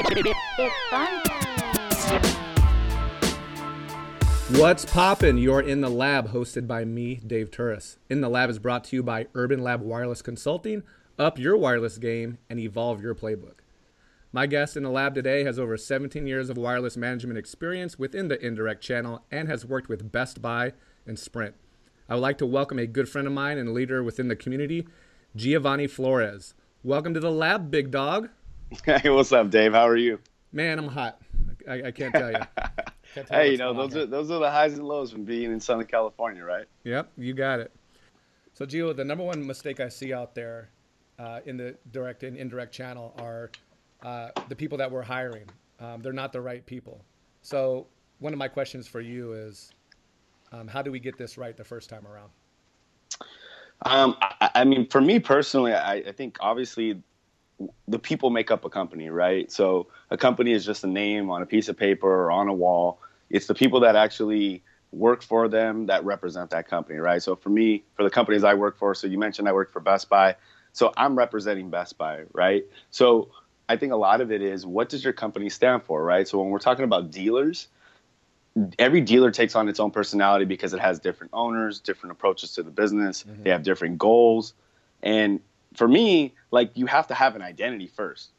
What's poppin'? You're in the lab, hosted by me, Dave Turris. In the lab is brought to you by Urban Lab Wireless Consulting. Up your wireless game and evolve your playbook. My guest in the lab today has over 17 years of wireless management experience within the indirect channel and has worked with Best Buy and Sprint. I would like to welcome a good friend of mine and leader within the community, Giovanni Flores. Welcome to the lab, big dog. Hey, what's up, Dave? How are you? Man, I'm hot. I, I can't tell you. Can't tell Hey, you know those are those are the highs and lows from being in Southern California, right? Yep, you got it. So, Gio, the number one mistake I see out there uh, in the direct and indirect channel are uh, the people that we're hiring. Um, they're not the right people. So, one of my questions for you is, um, how do we get this right the first time around? Um, I, I mean, for me personally, I, I think obviously the people make up a company, right? So a company is just a name on a piece of paper or on a wall. It's the people that actually work for them that represent that company, right? So for me, for the companies I work for, so you mentioned I work for Best Buy. So I'm representing Best Buy, right? So I think a lot of it is what does your company stand for, right? So when we're talking about dealers, every dealer takes on its own personality because it has different owners, different approaches to the business. They mm-hmm. have different goals. And for me, like you have to have an identity first.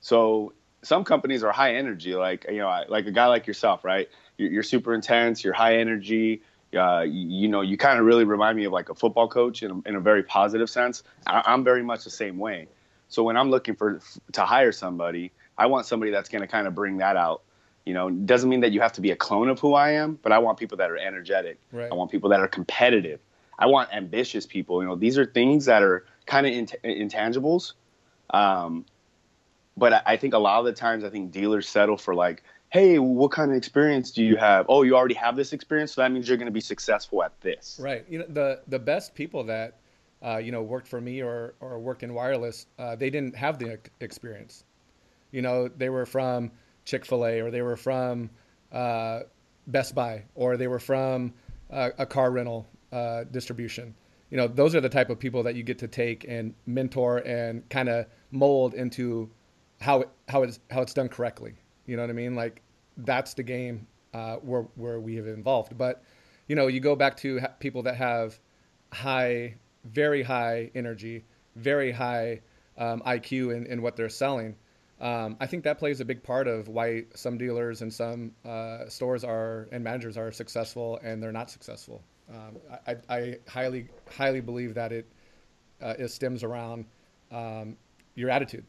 So some companies are high energy, like you know, like a guy like yourself, right? You're, you're super intense. You're high energy. Uh, you, you know, you kind of really remind me of like a football coach in a, in a very positive sense. I, I'm very much the same way. So when I'm looking for to hire somebody, I want somebody that's going to kind of bring that out. You know, doesn't mean that you have to be a clone of who I am, but I want people that are energetic. Right. I want people that are competitive. I want ambitious people. You know, these are things that are kind of int- intangibles. Um, but I, I think a lot of the times, I think dealers settle for like, hey, what kind of experience do you have? Oh, you already have this experience, so that means you're going to be successful at this. Right. You know, the the best people that uh, you know worked for me or or worked in wireless, uh, they didn't have the experience. You know, they were from Chick Fil A or they were from uh, Best Buy or they were from uh, a car rental uh, distribution. You know, those are the type of people that you get to take and mentor and kind of mold into how it, how it's how it's done correctly. You know what I mean? Like that's the game uh, where where we have involved. But you know, you go back to ha- people that have high, very high energy, very high um, IQ in, in what they're selling. Um, I think that plays a big part of why some dealers and some uh, stores are and managers are successful and they're not successful. Um, I, I highly highly believe that it uh, it stems around um, your attitude.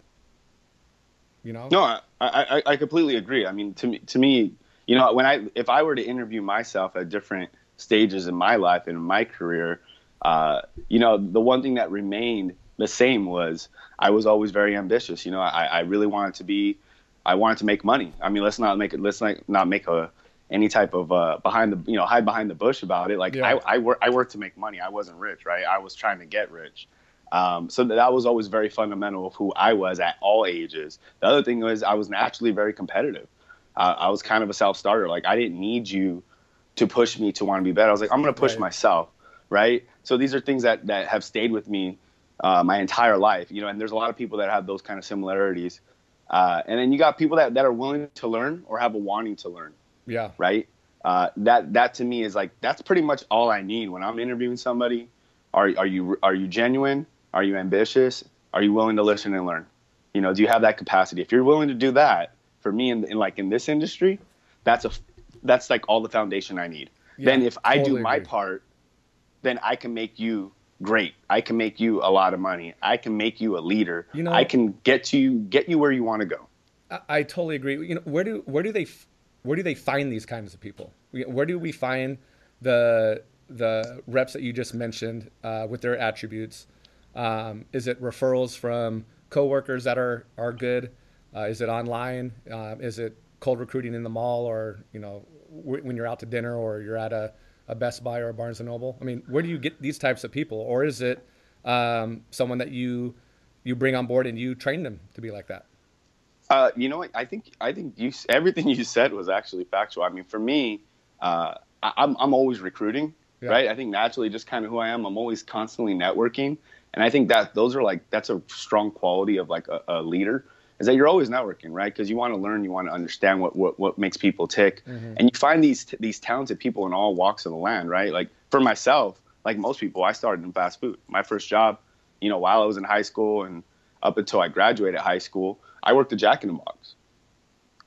You know. No, I, I, I completely agree. I mean, to me, to me, you know, when I if I were to interview myself at different stages in my life and in my career, uh, you know, the one thing that remained the same was I was always very ambitious. You know, I, I really wanted to be, I wanted to make money. I mean, let's not make it, let's not, not make a any type of uh, behind the you know hide behind the bush about it. Like Yeah. I I work I worked to make money. I wasn't rich, right? I was trying to get rich. Um, so that was always very fundamental of who I was at all ages. The other thing was I was naturally very competitive. Uh, I was kind of a self starter. Like I didn't need you to push me to want to be better. I was like, I'm going to push Right. myself, right? So these are things that that have stayed with me uh, my entire life, you know. And there's a lot of people that have those kind of similarities. Uh, and then you got people that, that are willing to learn or have a wanting to learn Yeah. right? Uh, that that to me is like that's pretty much all I need when I'm interviewing somebody. Are are you are you genuine? Are you ambitious? Are you willing to listen and learn? You know, do you have that capacity? If you're willing to do that, for me in, in like in this industry, that's a that's like all the foundation I need. Yeah, then if I do my agree. part, then I can make you great. I can make you a lot of money. I can make you a leader. You know- I can get to you get you where you want to go. I, I totally agree. You know, where do where do they where do they find these kinds of people? Where do we find the the reps that you just mentioned uh, with their attributes? Um, is it referrals from coworkers that are are good? Uh, is it online? Uh, is it cold recruiting in the mall, or you know, w- when you're out to dinner, or you're at a, a Best Buy or a Barnes and Noble? I mean, where do you get these types of people, or is it um, someone that you you bring on board and you train them to be like that? Uh, you know what? I think I think you everything you said was actually factual. I mean, for me, uh, I, I'm I'm always recruiting, Yeah. right? I think naturally, just kind of who I am, I'm always constantly networking, and I think that those are like that's a strong quality of like a, a leader is that you're always networking, right? Because you want to learn, you want to understand what what, what makes people tick, mm-hmm. and you find these these talented people in all walks of the land, right? Like for myself, like most people, I started in fast food. My first job, you know, while I was in high school and up until I graduated high school, I worked at Jack in the Box.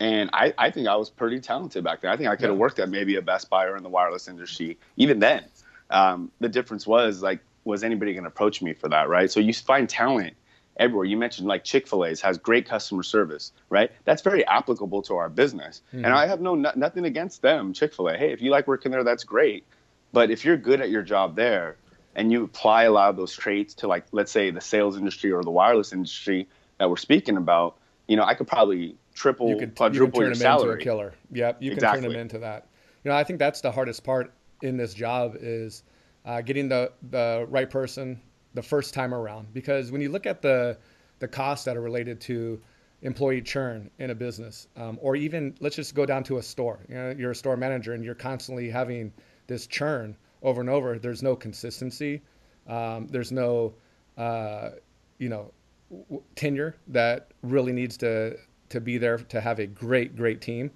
And I, I think I was pretty talented back then. I think I could have yeah. worked at maybe a Best Buy or in the wireless industry even then. Um, the difference was like, was anybody going to approach me for that, right? So you find talent everywhere. You mentioned like Chick Fil A's has great customer service, right? That's very applicable to our business, mm-hmm. and I have no nothing against them. Chick Fil A, hey, if you like working there, that's great. But if you're good at your job there, and you apply a lot of those traits to like let's say the sales industry or the wireless industry that we're speaking about, you know, I could probably triple, you could, quadruple you your salary. Into a killer. Yep, you exactly. can turn them into that. You know, I think that's the hardest part in this job is uh, getting the the right person the first time around. Because when you look at the the costs that are related to employee churn in a business, um, or even let's just go down to a store. You know, you're a store manager and you're constantly having this churn over and over. There's no consistency. Um, there's no, uh, you know, w- tenure that really needs to to be there to have a great great team.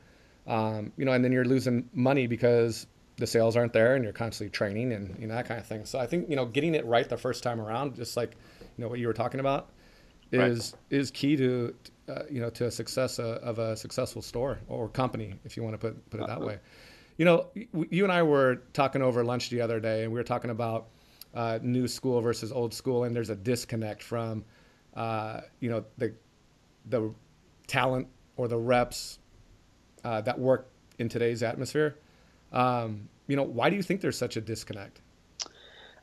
Um, you know, and then you're losing money because the sales aren't there and you're constantly training and you know that kind of thing. So I think you know getting it right the first time around, just like you know what you were talking about, is right. is key to uh, you know to a success uh, of a successful store or company, if you want to put put it that uh-huh. way. You know, you and I were talking over lunch the other day, and we were talking about uh, new school versus old school, and there's a disconnect from uh, you know the the talent or the reps uh, that work in today's atmosphere. Um, you know, why do you think there's such a disconnect?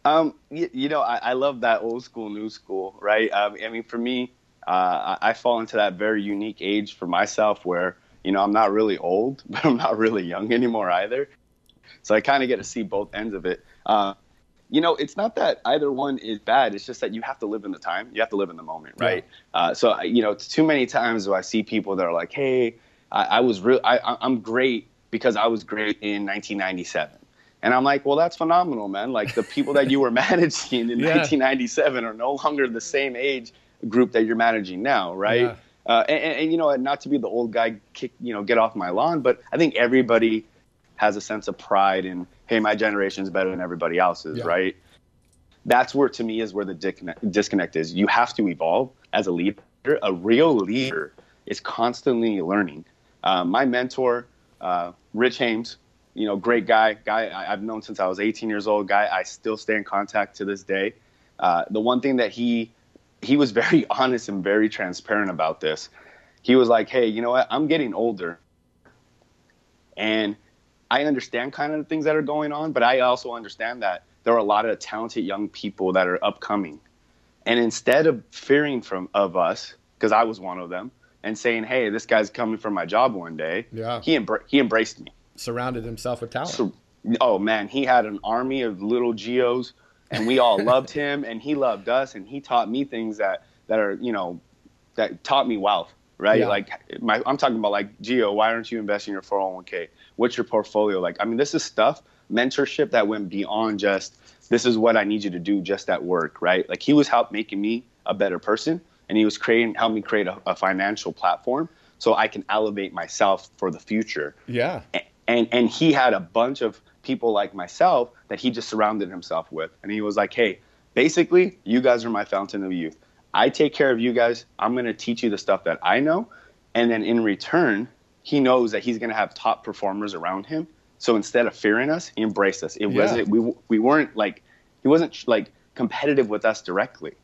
Um, you, you know, I, I, love that old school, new school, right? Um, I mean, for me, uh, I, I, fall into that very unique age for myself where, you know, I'm not really old, but I'm not really young anymore either. So I kind of get to see both ends of it. Uh, you know, it's not that either one is bad. It's just that you have to live in the time. You have to live in the moment, right? Yeah. Uh, so, you know, too many times do I see people that are like, hey, I, I was real, I, I'm great because I was great in 1997. And I'm like, well, that's phenomenal, man. Like the people that you were managing in yeah. 1997 are no longer the same age group that you're managing now, right? Yeah. Uh, and, and, you know, not to be the old guy, kick, you know, get off my lawn, but I think everybody has a sense of pride in, hey, my generation is better than everybody else's, yeah. right? That's where, to me, is where the disconnect is. You have to evolve as a leader. A real leader is constantly learning. Uh, my mentor, uh, Rich Hames, you know, great guy, guy I've known since I was 18 years old. Guy I still stay in contact to this day. Uh, the one thing that he he was very honest and very transparent about this. He was like, "Hey, you know what? I'm getting older, and I understand kind of the things that are going on, but I also understand that there are a lot of talented young people that are upcoming, and instead of fearing from of us, because I was one of them, and saying, "Hey, this guy's coming for my job one day." Yeah. He embra- he embraced me. Surrounded himself with talent. So, oh man, he had an army of little Gios, and we all loved him, and he loved us, and he taught me things that that are you know that taught me wealth. Right, yeah. like my, I'm talking about like Gio. Why aren't you investing in your 401k? What's your portfolio like? I mean, this is stuff mentorship that went beyond just this is what I need you to do just at work, right? Like he was helping making me a better person and he was creating helped me create a, a financial platform so I can elevate myself for the future. Yeah. And and he had a bunch of people like myself that he just surrounded himself with. And he was like, "Hey, basically, you guys are my fountain of youth. I take care of you guys. I'm going to teach you the stuff that I know, and then in return, he knows that he's going to have top performers around him. So instead of fearing us, he embraced us. It yeah. wasn't we we weren't like he wasn't like competitive with us directly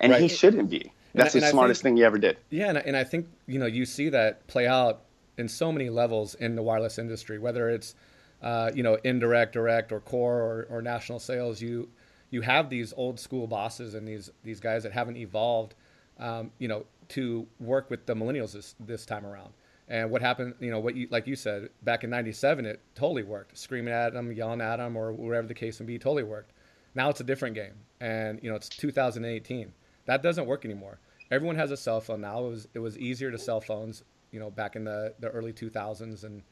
and right. he shouldn't be. That's and, the and smartest think, thing he ever did. Yeah, and, and I think you know you see that play out in so many levels in the wireless industry, whether it's uh, you know indirect, direct, or core or, or national sales. You you have these old school bosses and these these guys that haven't evolved, um, you know, to work with the millennials this this time around. And what happened, you know, what you like you said back in '97, it totally worked. Screaming at them, yelling at them, or whatever the case may be, totally worked. Now it's a different game, and you know it's 2018 that doesn't work anymore. Everyone has a cell phone now. It was it was easier to sell phones, you know, back in the, the early 2000s and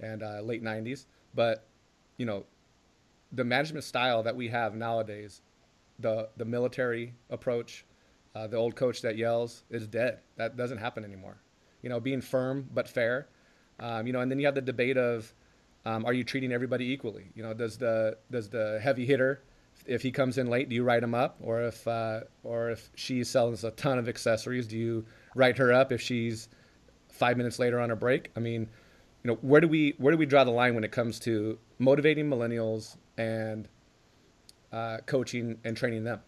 and uh, late 90s. But you know, the management style that we have nowadays, the the military approach, Uh, the old coach that yells is dead. That doesn't happen anymore. You know, being firm but fair. Um, you know, and then you have the debate of, um, are you treating everybody equally? You know, does the does the heavy hitter, if he comes in late, do you write him up, or if uh, or if she sells a ton of accessories, do you write her up if she's five minutes later on a break? I mean, you know, where do we where do we draw the line when it comes to motivating millennials and uh, coaching and training them?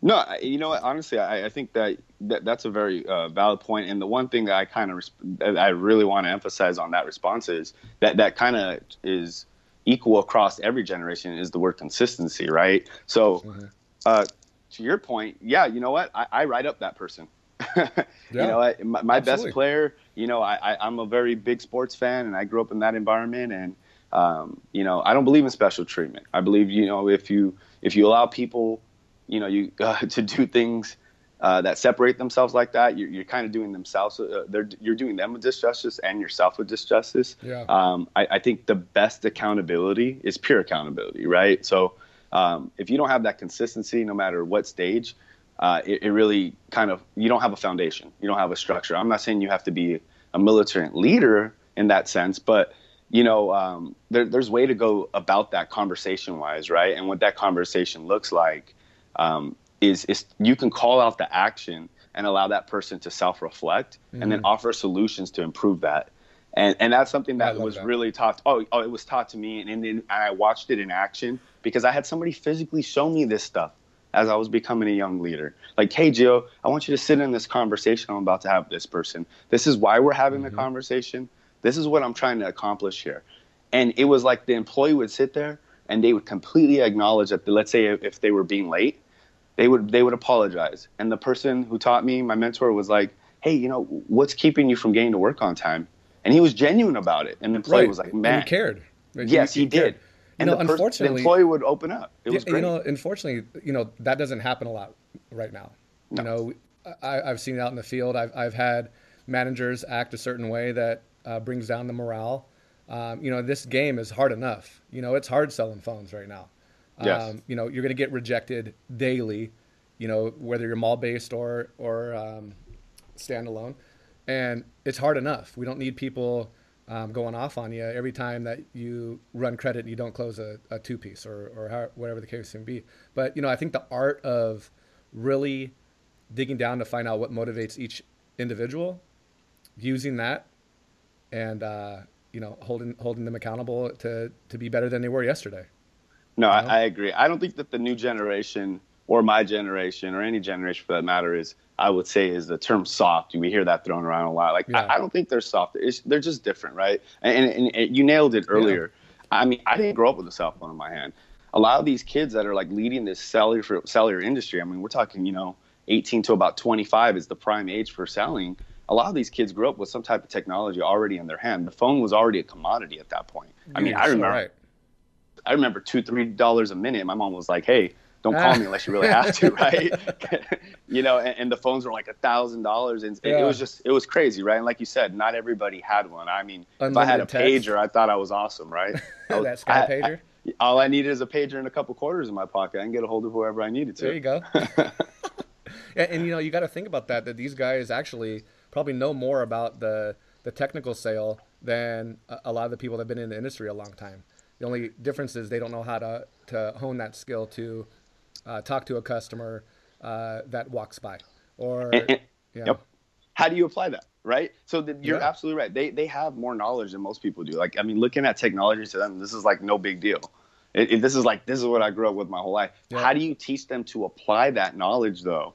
No, you know what? Honestly, I, I think that, that that's a very uh, valid point. And the one thing that I kind of resp- I really want to emphasize on that response is that that kind of is equal across every generation is the word consistency, right? So, mm-hmm. uh, to your point, yeah, you know what? I, I write up that person. yeah, you know, I, my, my best player. You know, I, I I'm a very big sports fan, and I grew up in that environment, and um, you know, I don't believe in special treatment. I believe, you know, if you if you allow people you know, you uh, to do things uh, that separate themselves like that, you're, you're kind of doing themselves. Uh, they're you're doing them a disjustice and yourself a disjustice. Yeah. Um, I, I, think the best accountability is pure accountability, right? So um, if you don't have that consistency, no matter what stage, uh, it, it, really kind of you don't have a foundation. You don't have a structure. I'm not saying you have to be a militant leader in that sense, but you know, um, there, there's way to go about that conversation wise, right? And what that conversation looks like um, is is you can call out the action and allow that person to self reflect mm-hmm. and then mm-hmm. offer solutions to improve that. And and that's something that was that. really taught. Oh, oh, it was taught to me, and, and, and I watched it in action because I had somebody physically show me this stuff as I was becoming a young leader. Like, hey, Joe, I want you to sit in this conversation I'm about to have with this person. This is why we're having mm-hmm. the conversation. This is what I'm trying to accomplish here. And it was like the employee would sit there and they would completely acknowledge that, let's say, if they were being late, they would they would apologize. And the person who taught me, my mentor, was like, "Hey, you know, what's keeping you from getting to work on time?" And he was genuine about it. And the employee right. was like, "Man, he cared." Yes, he, he did. And you know, the unfortunately, the employee would open up. It was great. You know, unfortunately, you know that doesn't happen a lot right now. No. You know, I, have seen it out in the field. I've I've had managers act a certain way that uh, brings down the morale. Um, you know, this game is hard enough. You know, it's hard selling phones right now. Yes. Um, you know, you're going to get rejected daily, you know, whether you're mall based or, or um, standalone. And it's hard enough. We don't need people um, going off on you every time that you run credit and you don't close a, a two piece or, or how, whatever the case may be. But, you know, I think the art of really digging down to find out what motivates each individual, using that and, uh, you know, holding, holding them accountable to, to be better than they were yesterday. No, I, I, agree. I don't think that the new generation or my generation or any generation for that matter is, I would say, is the term soft. We hear that thrown around a lot. Like, yeah. I, I, don't think they're soft. It's, they're just different, right? And, and, and, you nailed it earlier. Yeah. I mean, I didn't grow up with a cell phone in my hand. A lot of these kids that are like leading this cellular, cellular industry, I mean, we're talking, you know, 18 to about 25 is the prime age for selling. A lot of these kids grew up with some type of technology already in their hand. The phone was already a commodity at that point. I mean, I remember. Right I remember two, three dollars a minute. My mom was like, "Hey, don't call me unless you really have to, right?" you know, and, and, the phones were like a thousand dollars, and yeah. it was just it was crazy, right? And like you said, not everybody had one. I mean, Unlimited if I had a text. pager, I thought I was awesome, right? Was, that sky I, pager. I, all I needed is a pager and a couple quarters in my pocket. I can get a hold of whoever I needed to. There you go. and, and you know, you got to think about that. That these guys actually probably know more about the the technical sale than a, a lot of the people that have been in the industry a long time. The only difference is they don't know how to, to hone that skill to uh, talk to a customer uh, that walks by. Or, and, and, yep. How do you apply that? Right. So the, you're yeah. absolutely right. They, they have more knowledge than most people do. Like, I mean, looking at technology to them, this is like no big deal. It, it, this is like, this is what I grew up with my whole life. Yeah. How do you teach them to apply that knowledge though?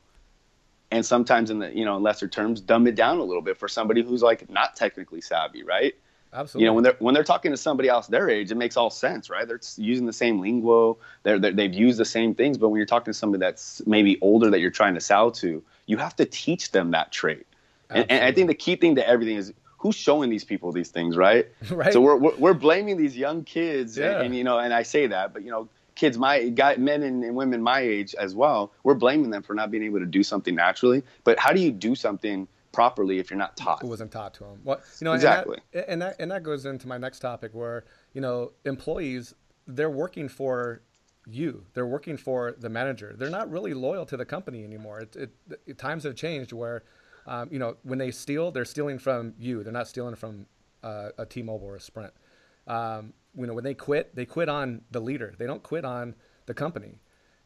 And sometimes in the, you know, lesser terms, dumb it down a little bit for somebody who's like not technically savvy, right? Absolutely. You know, when they're when they're talking to somebody else their age, it makes all sense, right? They're using the same lingo. They're, they have used the same things. But when you're talking to somebody that's maybe older that you're trying to sell to, you have to teach them that trait. And, and, I think the key thing to everything is who's showing these people these things, right? right. So we're, we're, we're blaming these young kids, yeah. and, and, you know, and I say that, but you know, kids my guy, men and, and women my age as well, we're blaming them for not being able to do something naturally. But how do you do something? Properly if you're not taught. It wasn't taught to them. What you know, exactly. And that, and that and that goes into my next topic, where you know employees they're working for you. They're working for the manager. They're not really loyal to the company anymore. It, it, it times have changed where, um, you know, when they steal, they're stealing from you. They're not stealing from uh, a T-Mobile or a Sprint. Um, you know, when they quit, they quit on the leader. They don't quit on the company.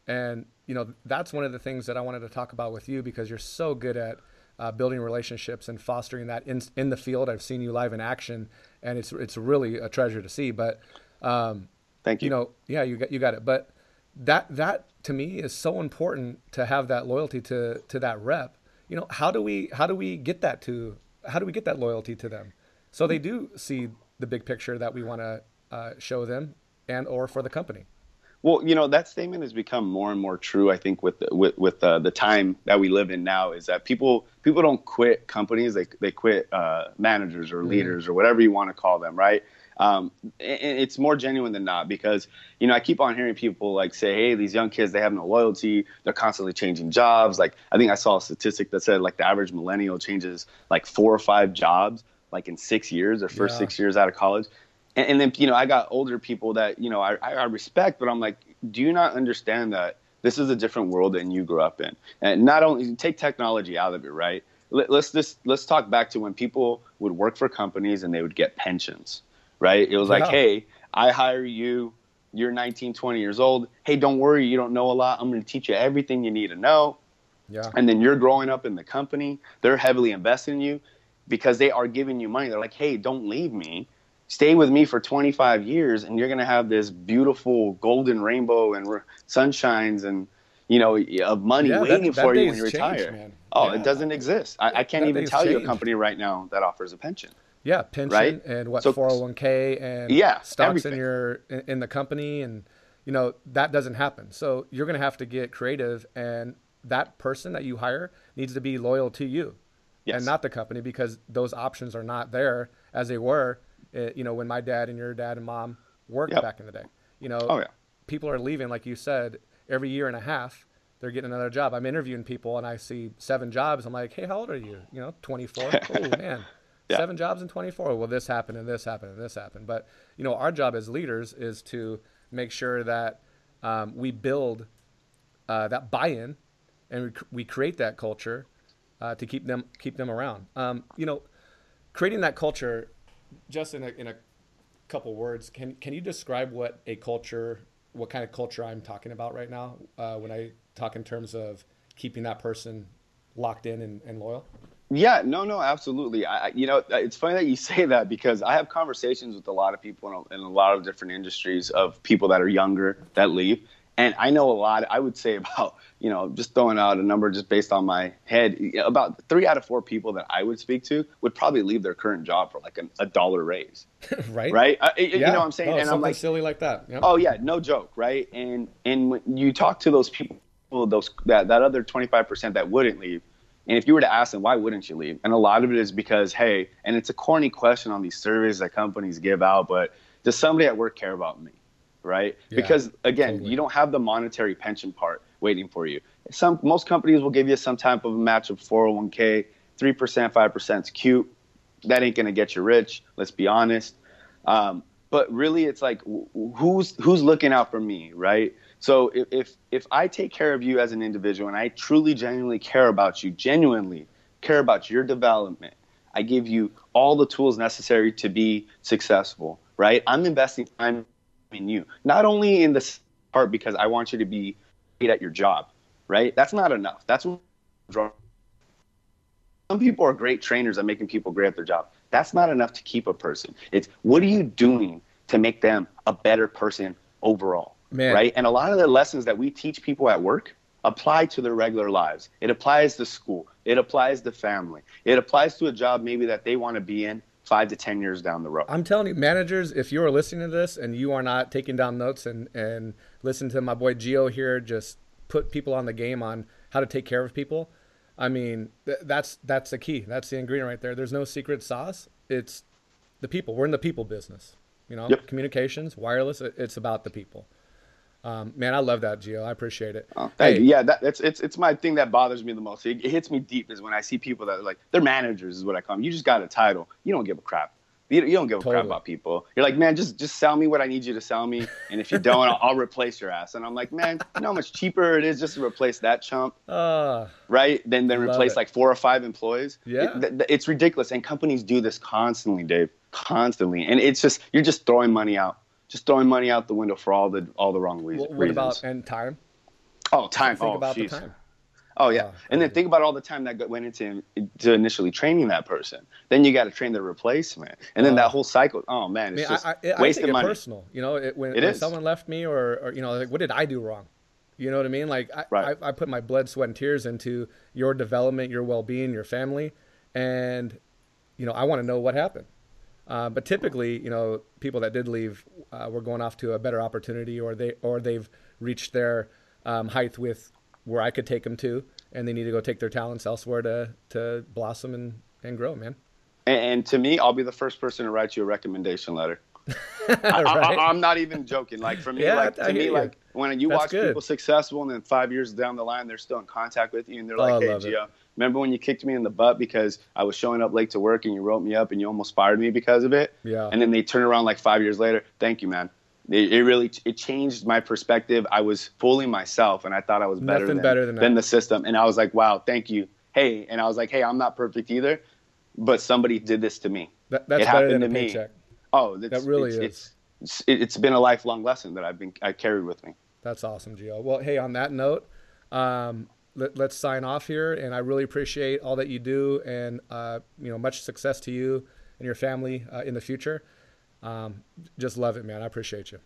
And you know, that's one of the things that I wanted to talk about with you because you're so good at uh, building relationships and fostering that in in the field. I've seen you live in action, and it's it's really a treasure to see. But um, thank you. You know, yeah, you got you got it. But that that to me is so important to have that loyalty to to that rep. You know, how do we how do we get that to how do we get that loyalty to them so they do see the big picture that we want to uh, show them and or for the company. Well, you know that statement has become more and more true. I think with the, with with uh, the time that we live in now is that people people don't quit companies; they they quit uh, managers or mm-hmm. leaders or whatever you want to call them, right? Um, it's more genuine than not because you know I keep on hearing people like say, "Hey, these young kids they have no loyalty. They're constantly changing jobs." Like I think I saw a statistic that said like the average millennial changes like four or five jobs like in six years, their first yeah. six years out of college and, and, then you know I got older people that you know I, I respect, but I'm like, do you not understand that this is a different world than you grew up in? And not only take technology out of it, right? Let, let's just let's talk back to when people would work for companies and they would get pensions, right? It was yeah. like, hey, I hire you. You're 19, 20 years old. Hey, don't worry, you don't know a lot. I'm going to teach you everything you need to know. Yeah. And then you're growing up in the company. They're heavily invested in you because they are giving you money. They're like, hey, don't leave me stay with me for 25 years and you're going to have this beautiful golden rainbow and sunshines and you know of money yeah, waiting that, that for you when you retire oh yeah. it doesn't exist i, I can't that even tell changed. you a company right now that offers a pension yeah pension right? and what so, 401k and yeah, stocks everything. in your in, in the company and you know that doesn't happen so you're going to have to get creative and that person that you hire needs to be loyal to you yes. and not the company because those options are not there as they were it, uh, you know, when my dad and your dad and mom worked yep. back in the day. You know, oh, yeah. people are leaving, like you said, every year and a half. They're getting another job. I'm interviewing people and I see seven jobs. I'm like, hey, how old are you? You know, 24. oh man, yeah. seven jobs in 24. Well, this happened and this happened and this happened. But you know, our job as leaders is to make sure that um, we build uh, that buy-in and we, we create that culture uh, to keep them keep them around. Um, you know, creating that culture just in a, in a couple words, can can you describe what a culture, what kind of culture I'm talking about right now uh, when I talk in terms of keeping that person locked in and, and loyal? Yeah, no, no, absolutely. I, you know, it's funny that you say that because I have conversations with a lot of people in a, in a lot of different industries of people that are younger that leave, and I know a lot. I would say about you know just throwing out a number just based on my head, about three out of four people that I would speak to would probably leave their current job for like a, a dollar raise. right. Right. Uh, yeah. You know what I'm saying? Oh, and I'm like silly like that. Yep. Oh yeah, no joke. Right. And and when you talk to those people, those that that other 25 percent that wouldn't leave. And if you were to ask them, why wouldn't you leave? And a lot of it is because, hey, and it's a corny question on these surveys that companies give out, but does somebody at work care about me? Right? Yeah, because again, totally. you don't have the monetary pension part waiting for you. Some most companies will give you some type of a match of 401k, three percent, five percent is cute. That ain't gonna get you rich. Let's be honest. Um, but really, it's like who's who's looking out for me, right? So if, if if I take care of you as an individual and I truly, genuinely care about you, genuinely care about your development, I give you all the tools necessary to be successful, right? I'm investing time in you. Not only in this part because I want you to be great at your job, right? That's not enough. That's some people are great trainers at making people great at their job. That's not enough to keep a person. It's what are you doing to make them a better person overall, Man. right? And a lot of the lessons that we teach people at work apply to their regular lives. It applies to school. It applies to family. It applies to a job maybe that they want to be in five to ten years down the road. I'm telling you, managers, if you are listening to this and you are not taking down notes and and listen to my boy Gio here, just put people on the game on how to take care of people. I mean, th- that's that's the key. That's the ingredient right there. There's no secret sauce. It's the people. We're in the people business. You know, yep. communications, wireless. It's about the people. Um, man, I love that, Gio. I appreciate it. Oh, hey, yeah, that, it's it's it's my thing that bothers me the most. It, it, hits me deep is when I see people that are like they're managers, is what I call them. You just got a title. You don't give a crap. You, you don't give a Totally. crap about people. You're like, man, just just sell me what I need you to sell me, and if you don't, I'll, I'll replace your ass. And I'm like, man, you know how much cheaper it is just to replace that chump, Uh, right? Then then replace it. like four or five employees. Yeah. It- th- th- it's ridiculous, and companies do this constantly, Dave, constantly, and it's just you're just throwing money out, just throwing money out the window for all the all the wrong reasons. what, about and time? oh time? Think oh, about the time. Oh yeah, Oh, and then think about all the time that went into to initially training that person. Then you got to train the replacement, and then Oh. that whole cycle. Oh man, I it's mean, just I, I, I take money. personal. You know, it, when, It when someone left me, or, or you know, like, what did I do wrong? You know what I mean? Like, I, Right. I, I put my blood, sweat, and tears into your development, your well-being, your family, and you know, I want to know what happened. Uh, but typically, you know, people that did leave uh, were going off to a better opportunity, or they or they've reached their um, height with where I could take them to, and they need to go take their talents elsewhere to to blossom and and grow, man. And, and to me, I'll be the first person to write you a recommendation letter. Right? I, am not even joking. Like for me, Yeah, like to me, you. like when you That's watch good. people successful, and then five years down the line, they're still in contact with you, and they're Oh, like, "Hey. Gio, remember when you kicked me in the butt because I was showing up late to work, and you wrote me up, and you almost fired me because of it?" Yeah. And then they turn around like five years later. Thank you, man. It, it really it changed my perspective. I was fooling myself, and I thought I was better Nothing than, better than that. the system. And I was like, "Wow, thank you." Hey, and I was like, "Hey, I'm not perfect either, but somebody did this to me." That, that's It better than happened a to me. paycheck. Oh, it's, That really it's, is. It's, it's it's been a lifelong lesson that I've been I carried with me. That's awesome, Gio. Well, hey, on that note, um, let, us sign off here, and I really appreciate all that you do, and uh, you know, much success to you and your family uh, in the future. Um, just love it, man. I appreciate you.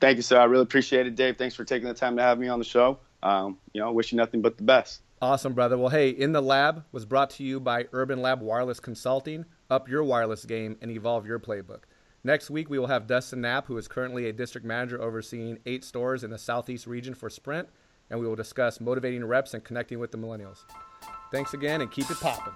Thank you, sir. I really appreciate it, Dave. Thanks for taking the time to have me on the show. Um, you know, wish you nothing but the best. Awesome, brother. Well, hey, In the Lab was brought to you by Urban Lab Wireless Consulting. Up your wireless game and evolve your playbook. Next week, we will have Dustin Knapp, who is currently a district manager overseeing eight stores in the Southeast region for Sprint, and we will discuss motivating reps and connecting with the millennials. Thanks again, and keep it popping.